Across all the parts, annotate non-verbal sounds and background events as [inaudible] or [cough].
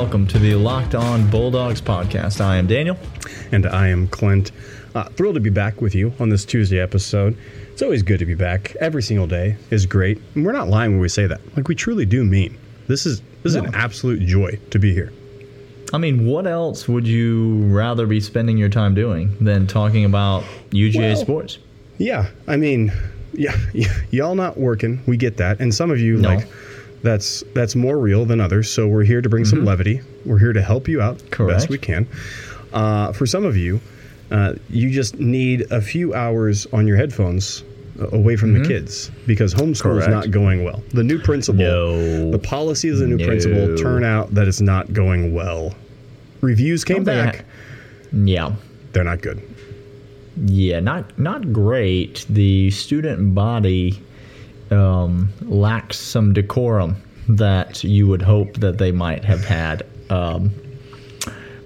welcome to the Locked On Bulldogs podcast. I am Daniel. And I am Clint. Uh, thrilled to be back with you on this Tuesday episode. It's always good to be back. Every single day is great. And we're not lying when we say that. Like we truly do mean. This is this No. is an absolute joy to be here. I mean, what else would you rather be spending your time doing than talking about UGA Well- sports? Yeah, I mean, yeah, y- [laughs] y'all not working. We get that, and some of you No. like that's that's more real than others. So we're here to bring some levity. We're here to help you out the Correct. best we can. Uh, for some of you, uh, you just need a few hours on your headphones uh, away from the kids because homeschool is not going well. The new principal, No. the policy of the new No. principal turn out that it's not going well. Reviews came Don't think I- back. Yeah. They're not good. Yeah, not not great. The student body um, lacks some decorum that you would hope that they might have had. Um,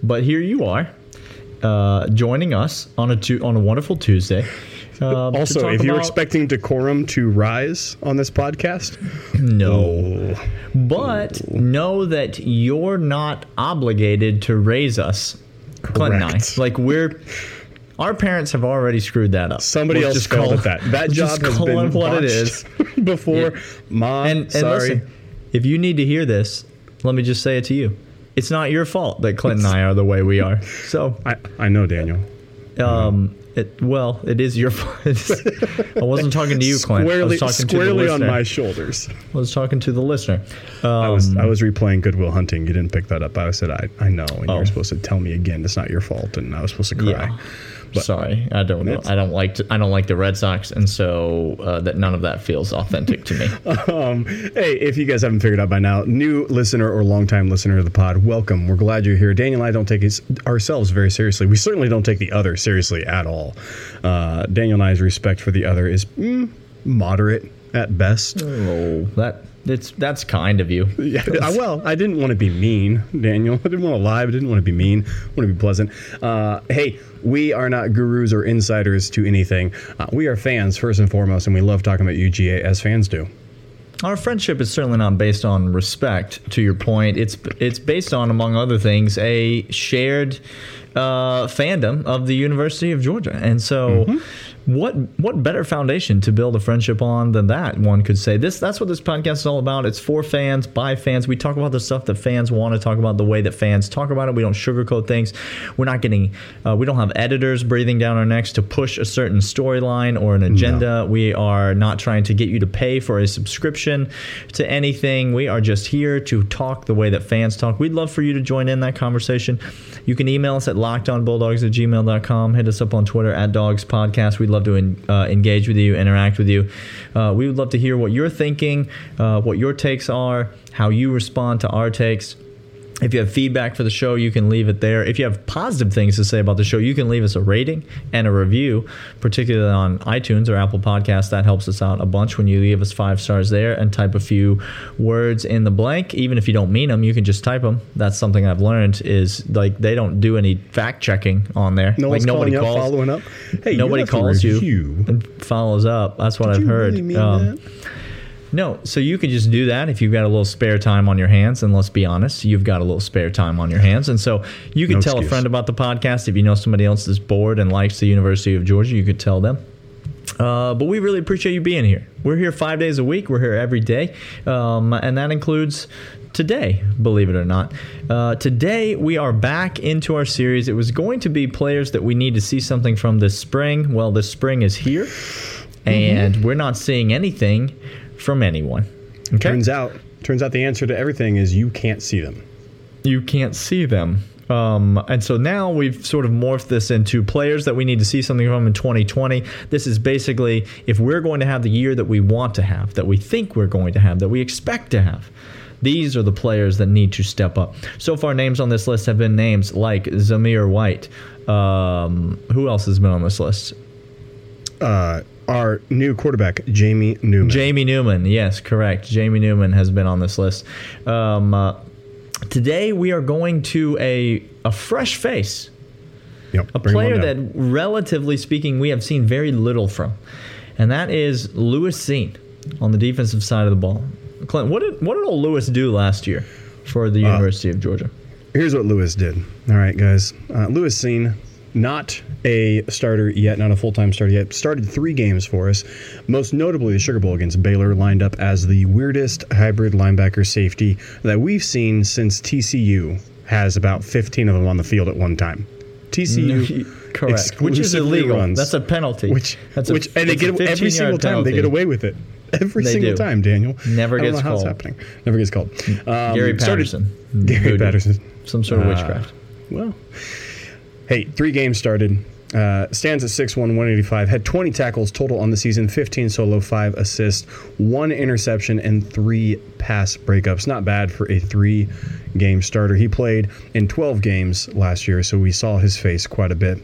but here you are, uh, joining us on a tu- on a wonderful Tuesday. uh, Also, if you're about- expecting decorum to rise on this podcast, no, oh, but know that you're not obligated to raise us, Clint and I. Like we're. Our parents have already screwed that up. somebody Let's else just failed call- at that. That let's job just has been it what it botched is. [laughs] before. Mom, And, and sorry. listen, if you need to hear this, let me just say it to you. It's not your fault that Clint and I are the way we are. So, I, I know, Daniel. um, it, well, it is your [laughs] fault. I wasn't talking to you, Clint. I was talking to the squarely on my shoulders. I was talking to the listener. Um, I was I was replaying Goodwill Hunting. You didn't pick that up. I said I I know, and you Oh. were supposed to tell me again. It's not your fault, and I was supposed to cry. yeah. Sorry, I don't know. I don't like to, I don't like the Red Sox, and so uh, that none of that feels authentic to me. [laughs] Um, hey, if you guys haven't figured out by now, new listener or longtime listener of the pod, welcome. We're glad you're here. Daniel and I don't take his, ourselves very seriously. We certainly don't take the other seriously at all. Uh, Daniel and I's respect for the other is mm, moderate at best. oh, that it's that's kind of you. [laughs] Yeah, I, well, I didn't want to be mean, Daniel. I didn't want to lie. I didn't want to be mean. I want to be pleasant. Uh, hey, we are not gurus or insiders to anything. Uh, we are fans first and foremost, and we love talking about UGA as fans do. Our friendship is certainly not based on respect. To your point, it's it's based on, among other things, a shared uh, fandom of the University of Georgia. And so, what what better foundation to build a friendship on than that? One could say this. That's what this podcast is all about. It's for fans, by fans. We talk about the stuff that fans want to talk about, the way that fans talk about it. We don't sugarcoat things. We're not getting. Uh, we don't have editors breathing down our necks to push a certain storyline or an agenda. We are not trying to get you to pay for a subscription to anything. We are just here to talk the way that fans talk. We'd love for you to join in that conversation. You can email us at lockedonbulldogs at gmail.com. Hit us up on Twitter at Dogs Podcast. We'd love to uh, engage with you, interact with you. Uh, we would love to hear what you're thinking, uh, what your takes are, how you respond to our takes. If you have feedback for the show, you can leave it there. If you have positive things to say about the show, you can leave us a rating and a review, particularly on iTunes or Apple Podcasts. That helps us out a bunch when you leave us five stars there and type a few words in the blank. Even if you don't mean them, you can just type them. That's something I've learned is like they don't do any fact checking on there. No like one's nobody you up, calls. following up. Hey, Nobody calls you and follows up. That's what Did I've heard. really Um? No, so you can just do that if you've got a little spare time on your hands. And let's be honest, you've got a little spare time on your hands. And so you can No tell a friend about the podcast. If you know somebody else that's bored and likes the University of Georgia, you could tell them. Uh, but we really appreciate you being here. We're here five days a week. We're here every day. Um, and that includes today, believe it or not. Uh, today, we are back into our series. It was going to be players that we need to see something from this spring. Well, this spring is here, and we're not seeing anything from anyone. Okay? Turns out, turns out the answer to everything is you can't see them. you can't see them. Um, and so now we've sort of morphed this into players that we need to see something from in 2020. This is basically if we're going to have the year that we want to have, that we think we're going to have, that we expect to have. These are the players that need to step up. So far, names on this list have been names like Zamir White. Um, who else has been on this list? Uh, our new quarterback, Jamie Newman. Jamie Newman. Yes, correct. Jamie Newman has been on this list. Um, uh, today we are going to a a fresh face, Yep, a player that, relatively speaking, we have seen very little from, and that is Lewis Cine on the defensive side of the ball. Clint, what did what did old Lewis do last year for Uh, the University of Georgia? here's what Lewis did. All right, guys. Uh, Lewis Cine, not a starter yet, not a full time starter yet, started three games for us. Most notably, the Sugar Bowl against Baylor, lined up as the weirdest hybrid linebacker safety that we've seen since TCU has about 15 of them on the field at one time. TCU. [laughs] Correct. Which is illegal. runs- That's a penalty. which, That's a, which, and they get every 15-yard single time they get away with it. Every They single do. time, Daniel. Never I don't gets know how called. happening. Never gets called. Um, Gary started- Patterson. Gary Patterson. Some sort of Uh, witchcraft. Well, hey, three games started. Uh, stands at 6'1", 185. Had 20 tackles total on the season, 15 solo, 5 assists, 1 interception, and 3 pass breakups. Not bad for a three-game starter. He played in 12 games last year, so we saw his face quite a bit.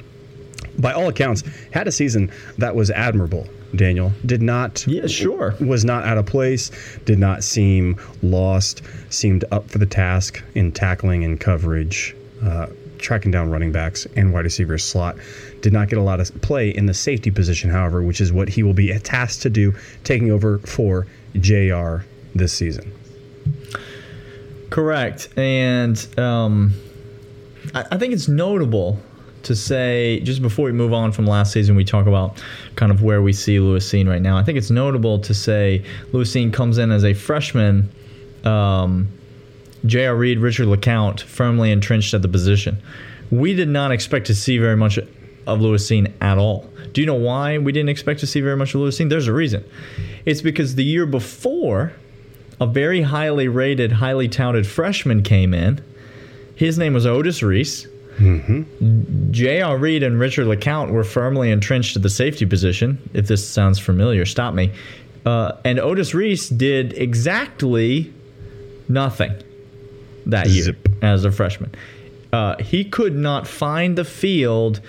By all accounts, had a season that was admirable. Daniel did not Yeah, sure. was not out of place, did not seem lost, seemed up for the task in tackling and coverage, uh, tracking down running backs and wide receivers slot. Did not get a lot of play in the safety position, however, which is what he will be tasked to do, taking over for JR this season. Correct. And um, I, I think it's notable to say, just before we move on from last season, we talk about kind of where we see Lewis Cine right now. I think it's notable to say Lewis Cine comes in as a freshman. Um, J.R. Reed, Richard LeCounte firmly entrenched at the position. We did not expect to see very much of Lewis Cine at all. Do you know why we didn't expect to see very much of Lewis Cine? There's a reason. It's because the year before, a very highly rated, highly touted freshman came in. His name was Otis Reese. J.R. Reed and Richard LeCounte were firmly entrenched at the safety position. If this sounds familiar, stop me. Uh, and Otis Reese did exactly nothing that year Zip. as a freshman. Uh, he could not find the field.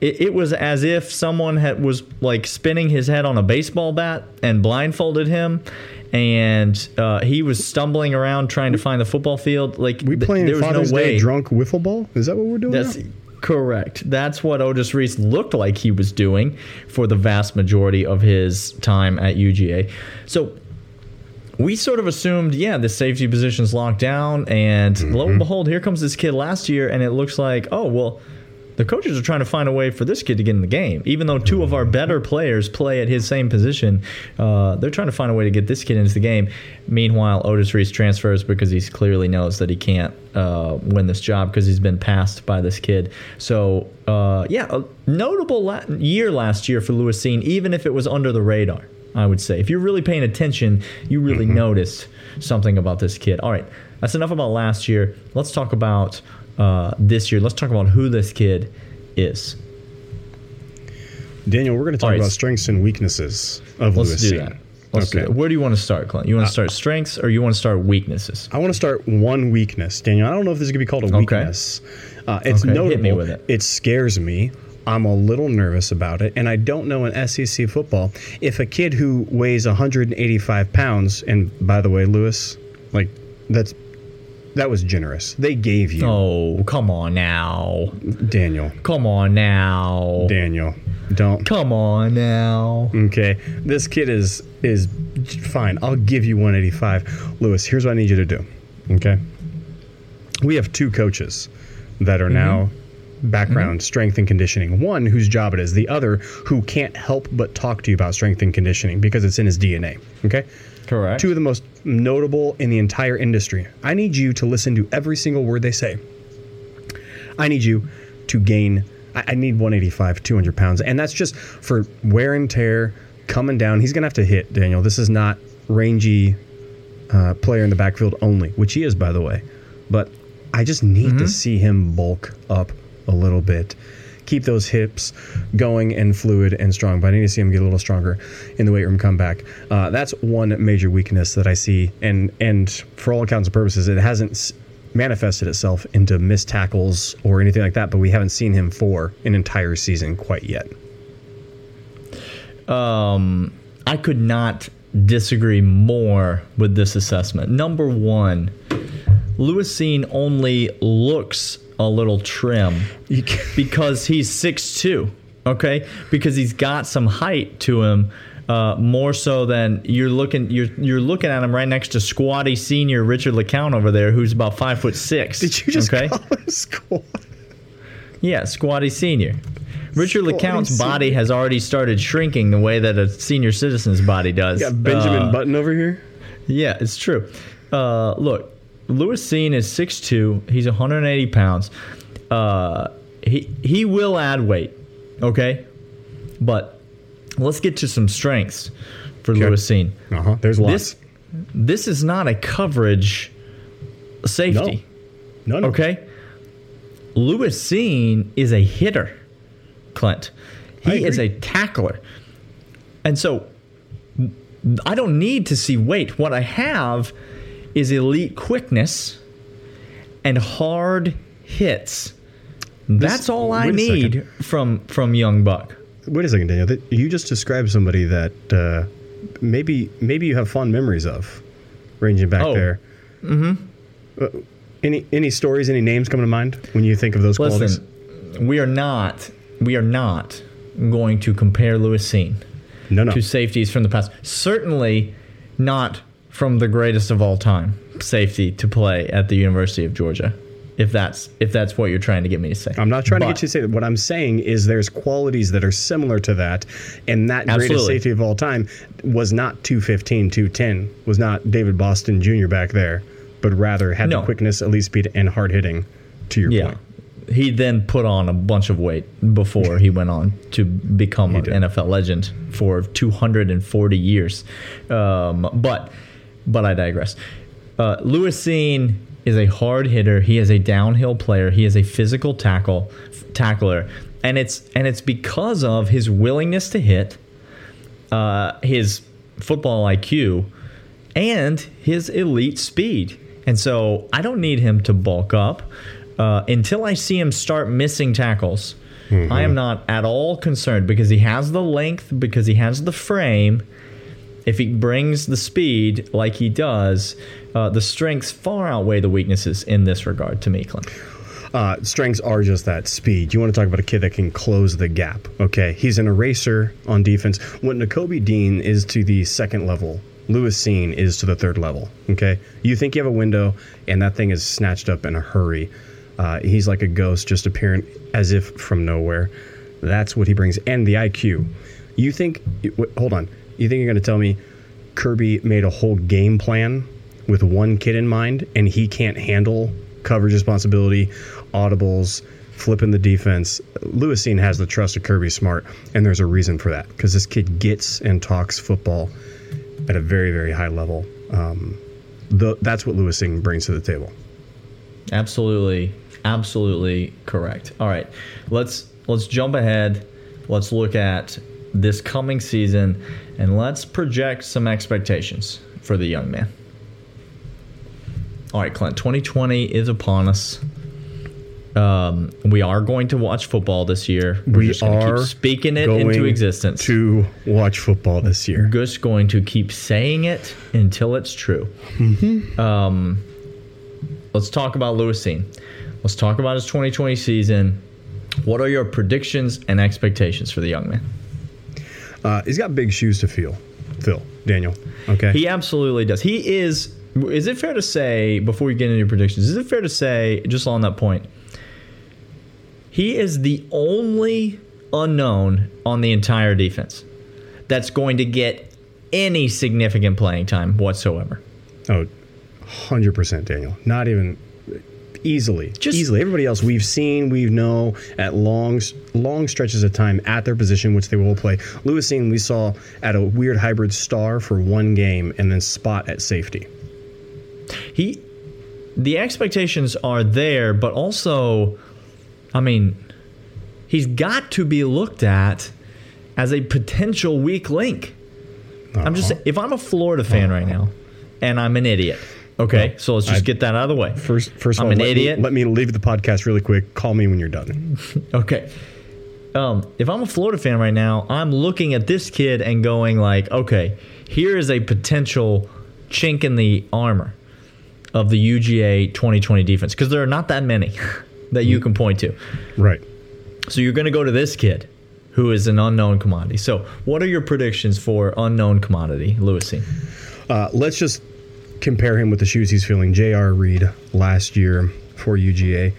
It, it was as if someone had was like spinning his head on a baseball bat and blindfolded him, and uh, he was stumbling around trying to find the football field. Like We th- playing there was Father's no way. Day drunk wiffle ball? Is that what we're doing? That's now? correct. That's what Otis Reese looked like he was doing for the vast majority of his time at UGA. So we sort of assumed, yeah, the safety position's locked down, and lo Mm-hmm. and behold, here comes this kid last year, and it looks like, oh well. The coaches are trying to find a way for this kid to get in the game. Even though two of our better players play at his same position, uh, they're trying to find a way to get this kid into the game. Meanwhile, Otis Reese transfers because he clearly knows that he can't uh, win this job because he's been passed by this kid. So, uh, yeah, a notable la- year last year for Lewis Cine, even if it was under the radar. I would say. If you're really paying attention, you really noticed something about this kid. All right, that's enough about last year. Let's talk about uh, this year. Let's talk about who this kid is. Daniel, we're going to talk right. about strengths and weaknesses of Let's Lewis do that. Let's do Okay. that. Where do you want to start, Clint? You want to start strengths or you want to start weaknesses? I want to start one weakness, Daniel. I don't know if this is going to be called a Okay. weakness. Uh, it's Okay, hit notable. me with it. It scares me. I'm a little nervous about it, and I don't know in SEC football if a kid who weighs 185 pounds, and by the way, Lewis, like that's that was generous. They gave you Oh, come on now. Daniel. Come on now. Daniel, don't. Come on now. Okay, this kid is is fine. I'll give you 185. Lewis, here's what I need you to do. Okay, we have two coaches that are mm-hmm. now background strength and conditioning. One whose job it is. The other who can't help but talk to you about strength and conditioning because it's in his DNA. Okay. Correct. Two of the most notable in the entire industry. I need you to listen to every single word they say. I need you to gain. I, I need 185, 200 pounds, and that's just for wear and tear coming down. He's gonna have to hit Daniel. This is not rangy uh, player in the backfield only, which he is, by the way. But I just need to see him bulk up a little bit. Keep those hips going and fluid and strong, but I need to see him get a little stronger in the weight room comeback. Uh, that's one major weakness that I see, and and for all accounts and purposes, it hasn't manifested itself into missed tackles or anything like that. But we haven't seen him for an entire season quite yet. um, I could not disagree more with this assessment. Number one, Lewis Cine only looks a little trim because he's 6'2, okay? Because he's got some height to him. Uh, more so than you're looking you're you're looking at him right next to squatty senior Richard LeCounte over there, who's about five foot six. Did you just okay? call him squat? Yeah, squatty senior. Richard Squatty LeCounte's senior. body has already started shrinking the way that a senior citizen's body does. Got Benjamin Uh, Button over here. Yeah, it's true. Uh, look, Lewis Cine is 6'2". He's 180 pounds. Uh, he he will add weight, okay? But let's get to some strengths for Lewis Cine. Uh huh. There's lots. This this is not a coverage safety, no, no. okay? Lewis Cine is a hitter, Clint. He is a tackler. And so I don't need to see weight. What I have is elite quickness and hard hits. That's all I need from from young buck. Wait a second, Daniel. You just described somebody that uh, maybe maybe you have fond memories of, ranging back Oh. there. Mm-hmm. any any stories, any names come to mind when you think of those qualities? Listen, we are not we are not going to compare Lewis Cine No, no. to safeties from the past. Certainly not from the greatest of all time safety to play at the University of Georgia. If that's if that's what you're trying to get me to say. I'm not trying to get you to say that. What I'm saying is there's qualities that are similar to that, and that greatest safety of all time was not 215, 210, was not David Boston Jr. back there, but rather had No. the quickness, elite speed, and hard hitting. To your Yeah. point, He then put on a bunch of weight before he went on to become an. NFL legend for 240 years. Um, but but I digress. Uh, Lewis Cine is a hard hitter. He is a downhill player. He is a physical tackle tackler, and it's and it's because of his willingness to hit, uh, his football IQ, and his elite speed. And so I don't need him to bulk up uh, until I see him start missing tackles. I am not at all concerned because he has the length, because he has the frame. If he brings the speed like he does, uh, the strengths far outweigh the weaknesses in this regard to me, Clint. uh, strengths are just that speed. You want to talk about a kid that can close the gap. Okay, he's an eraser on defense. What Nakobe Dean is to the second level, Lewis Cine is to the third level. Okay, you think you have a window, and that thing is snatched up in a hurry. Uh, he's like a ghost, just appearing as if from nowhere. That's what he brings, and the IQ. You think? Hold on. You think you're going to tell me Kirby made a whole game plan with one kid in mind, and he can't handle coverage responsibility, audibles, flipping the defense. Lewis Cine has the trust of Kirby Smart, and there's a reason for that because this kid gets and talks football at a very, very high level. Um, the, that's what Lewis Cine brings to the table. Absolutely, absolutely correct. All right, let's let's jump ahead. Let's look at this coming season, and let's project some expectations for the young man. All right, Clint. 2020 is upon us. Um, we are going to watch football this year. We're We just gonna are keep speaking it into existence. to watch football this year. just going to keep saying it until it's true. Um, let's talk about Lewis Cine. Let's talk about his 2020 season. What are your predictions and expectations for the young man? Uh, he's got big shoes to fill. Phil, Daniel. Okay. He absolutely does. He is. Is it fair to say before we get into your predictions? Is it fair to say just on that point? He is the only unknown on the entire defense that's going to get any significant playing time whatsoever. Oh, 100% Daniel. Not even easily. Just- easily. Everybody else we've seen, we know at long long stretches of time at their position which they will play. Lewis Cine we saw at a weird hybrid star for one game and then spot at safety. he the expectations are there but also i mean he's got to be looked at as a potential weak link i'm just Uh-huh. if i'm a florida fan right now and i'm an idiot okay so let's just I- get that out of the way First first I'm all, an let idiot. Me, let me leave the podcast really quick. Call me when you're done. [laughs] okay um, if i'm a florida fan right now i'm looking at this kid and going like okay here is a potential chink in the armor of the uga 2020 defense because there are not that many [laughs] that you can point to Right. So you're going to go to this kid who is an unknown commodity. So, what are your predictions for unknown commodity, Lewis Cine? Uh, let's just compare him with the shoes he's filling. J.R. Reed last year for UGA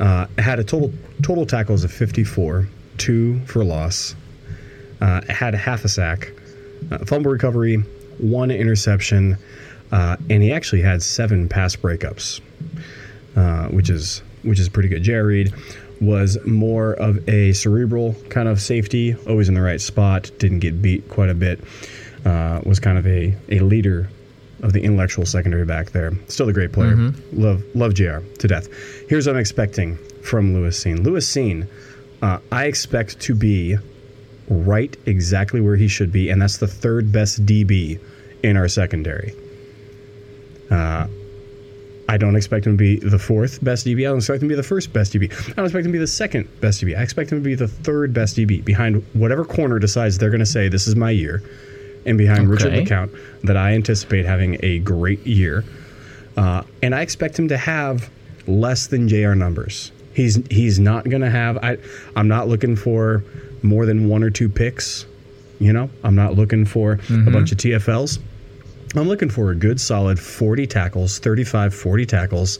uh, had a total total tackles of 54, two for loss, uh, had half a sack, uh, fumble recovery, one interception, uh, and he actually had seven pass breakups, uh, which is which is pretty good. J.R. Reed was more of a cerebral kind of safety, always in the right spot, didn't get beat quite a bit. Uh, was kind of a, a leader of the intellectual secondary back there. Still a great player. Mm-hmm. Love love JR to death. Here's what I'm expecting from Lewis Cine. Lewis Cine, uh, I expect to be right exactly where he should be, and that's the third best DB in our secondary. Uh, I don't expect him to be the fourth best DB. I don't expect him to be the first best DB. I don't expect him to be the second best DB. I expect him to be the third best DB behind whatever corner decides they're going to say this is my year and behind okay. Richard LeCounte that I anticipate having a great year. Uh, and I expect him to have less than JR numbers. He's he's not going to have I I'm not looking for more than one or two picks, you know? I'm not looking for mm-hmm. a bunch of TFLs. I'm looking for a good solid 40 tackles, 35 40 tackles,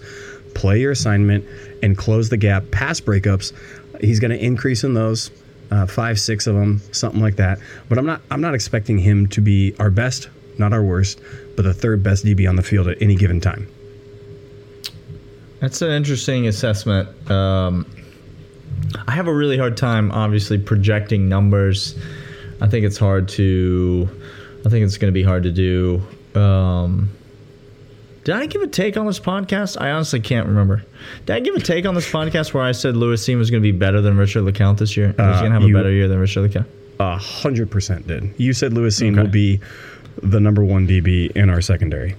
play your assignment and close the gap, pass breakups. He's going to increase in those uh, five, six of them, something like that. But I'm not I'm not expecting him to be our best, not our worst, but the third best DB on the field at any given time. That's an interesting assessment. Um, I have a really hard time, obviously, projecting numbers. I think it's hard to. I think it's going to be hard to do. Um, did I give a take on this podcast? I honestly can't remember. Did I give a take on this podcast where I said Lewis Cine was going to be better than Richard LeCounte this year? Uh, He's going to have you, a better year than Richard LeCounte. A hundred percent did. You said Lewis Cine okay. will be the number one DB in our secondary.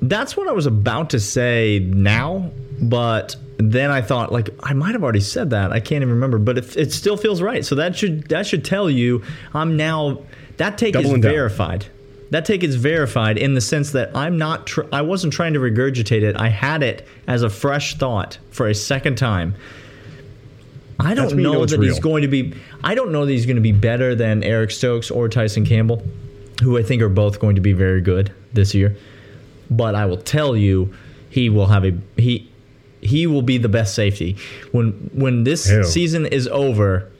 That's what I was about to say now, but then I thought like I might have already said that. I can't even remember, but it, it still feels right. So that should that should tell you I'm now that take Doubling is verified. Down that take is verified in the sense that I'm not tr- I wasn't trying to regurgitate it. I had it as a fresh thought for a second time. I don't know, know that real. he's going to be I don't know that he's going to be better than Eric Stokes or Tyson Campbell, who I think are both going to be very good this year. But I will tell you he will have a he he will be the best safety. When when this Ew. season is over,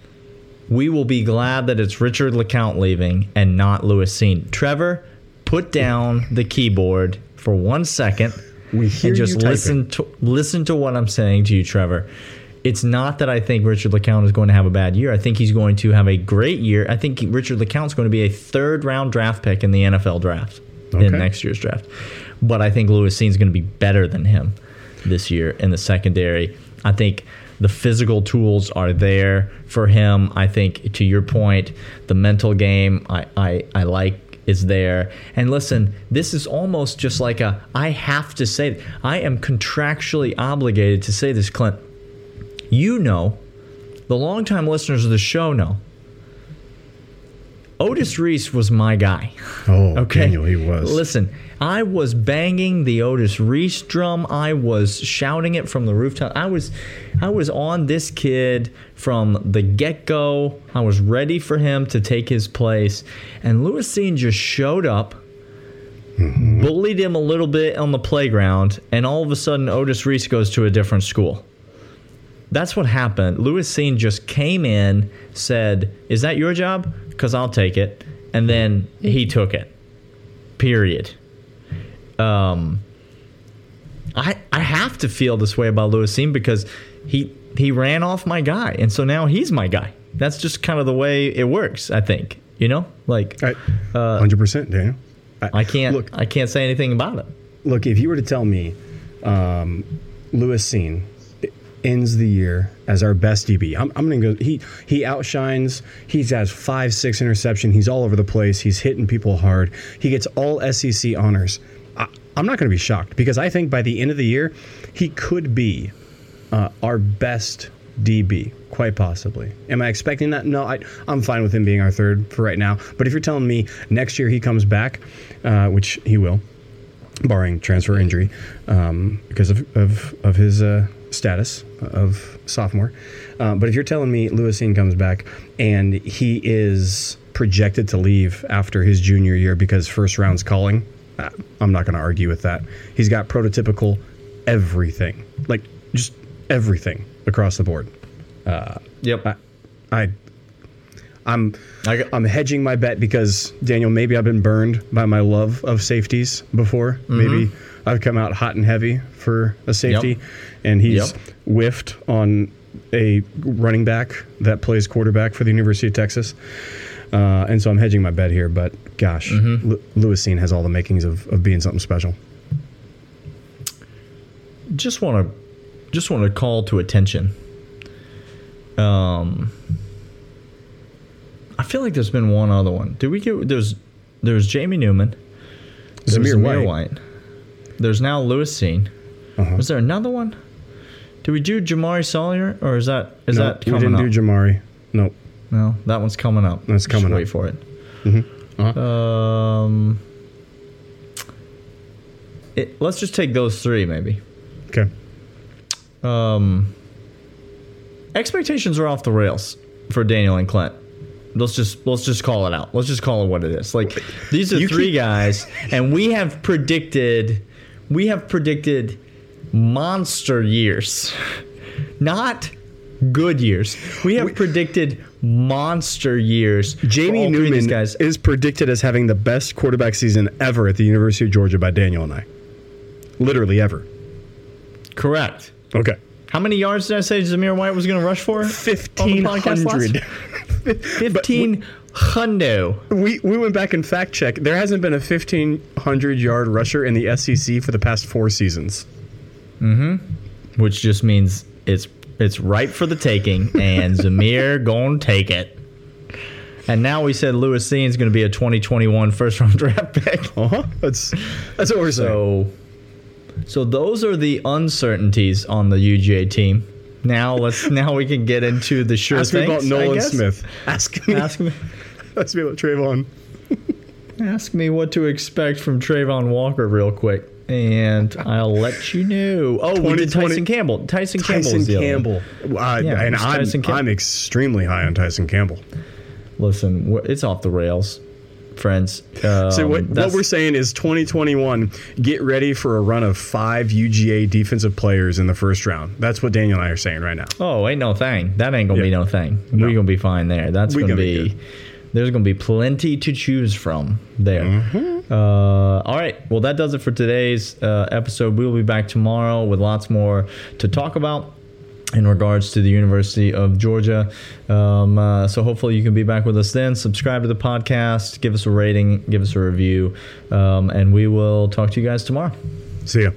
we will be glad that it's Richard LeCounte leaving and not Lewis Cine. Trevor, put down the keyboard for one second we hear and just listen to listen to what I'm saying to you, Trevor. It's not that I think Richard LeCounte is going to have a bad year. I think he's going to have a great year. I think Richard LeCounte is going to be a third round draft pick in the NFL draft okay. in next year's draft. But I think Lewis Cine is going to be better than him this year in the secondary. I think the physical tools are there for him. I think to your point, the mental game I, I, I like is there. And listen, this is almost just like a I have to say I am contractually obligated to say this, Clint. You know, the longtime listeners of the show know. Otis Reese was my guy. Oh, [laughs] okay. Daniel, he was. Listen, I was banging the Otis Reese drum. I was shouting it from the rooftop. I was I was on this kid from the get-go. I was ready for him to take his place. And Lewis Cine just showed up, mm-hmm. bullied him a little bit on the playground, and all of a sudden Otis Reese goes to a different school. That's what happened. Lewis Cine just came in, said, Is that your job? Because I'll take it. And then he took it. Period um, I I have to feel this way about Lewis Cine because he he ran off my guy, and so now he's my guy. That's just kind of the way it works. I think you know, like uh, hundred percent, Daniel. I, I, can't look. I can't say anything about it. Look, if you were to tell me, um, Lewis Cine ends the year as our best DB. I'm, I'm going to go. He he outshines. He has five, six interception. He's all over the place. He's hitting people hard. He gets all SEC honors. I, am not going to be shocked because I think by the end of the year, he could be uh, our best DB, quite possibly. Am I expecting that? No, I, am fine with him being our third for right now. But if you're telling me next year he comes back, uh, which he will, barring transfer injury, um, because of, of, of his uh, status of sophomore. Uh, but if you're telling me Lewis Cine comes back and he is projected to leave after his junior year because first round's calling, I'm not going to argue with that. He's got prototypical everything, like just everything across the board. Uh, yep. I, I I'm I, I'm hedging my bet because Daniel, maybe I've been burned by my love of safeties before. Mm-hmm. Maybe I've come out hot and heavy for a safety, Yep. and he's Yep. whiffed on a running back that plays quarterback for the University of Texas. Uh, and so I'm hedging my bet here, but gosh, Lu Lewis Cine has all the makings of, of being something special. just want to just want to call to attention. Um, I feel like there's been one other one. Did we get there's there's Jamie Newman, there's Zamir Zamir White. White. There's now Lewis Cine. Uh-huh. Was there another one? Did we do Jamaree Salyer or is that is No, that we didn't up? do Jamaree. Nope. No, that one's coming up. That's Just coming Wait up. for it. Uh-huh. Um, it, let's just take those three maybe. Okay. um, expectations are off the rails for Daniel and Clint. Let's just let's just call it out. Let's just call it what it is. Like these are three keep- guys, and we have predicted we have predicted monster years, [laughs] not good years. We have predicted monster years. Jamie all three of Newman guys. is predicted as having the best quarterback season ever at the University of Georgia by Daniel and I. Literally ever. correct. Okay. How many yards did I say Zamir White was going to rush for? Fifteen hundred. [laughs] Fifteen hundo. We we went back and fact checked. There hasn't been a fifteen hundred yard rusher in the SEC for the past four seasons. Hmm. Which just means it's it's ripe for the taking, and [laughs] Zamir gonna take it. And now we said Lewis Cine is going to be a 2021 first round [laughs] draft pick. Uh huh. That's that's what we're saying. So, so those are the uncertainties on the UGA team. Now let's [laughs] now we can get into the sure Ask me about Nolan. Smith. Ask me. Ask me. Ask me about Travon. Ask me what to expect from Travon Walker real quick, and I'll let you know. Oh, we did Tyson Campbell. Tyson, Campbell. Tyson was the other one. Campbell. Uh, Yeah, and I'm, Tyson Camp- I'm extremely high on Tyson Campbell. Listen, it's off the rails, friends. Um, [laughs] So what, what we're saying is 2021, get ready for a run of five UGA defensive players in the first round. That's what Daniel and I are saying right now. Oh, ain't no thing. That ain't gonna be no thing. No. We're gonna be fine there. That's gonna, gonna be be. there's gonna be plenty to choose from there. Mm-hmm. Uh, all right. Well, that does it for today's uh, episode. We will be back tomorrow with lots more to talk about in regards to the University of Georgia. Um, uh, so hopefully you can be back with us then. Subscribe to the podcast, give us a rating, give us a review, um, and we will talk to you guys tomorrow. See ya.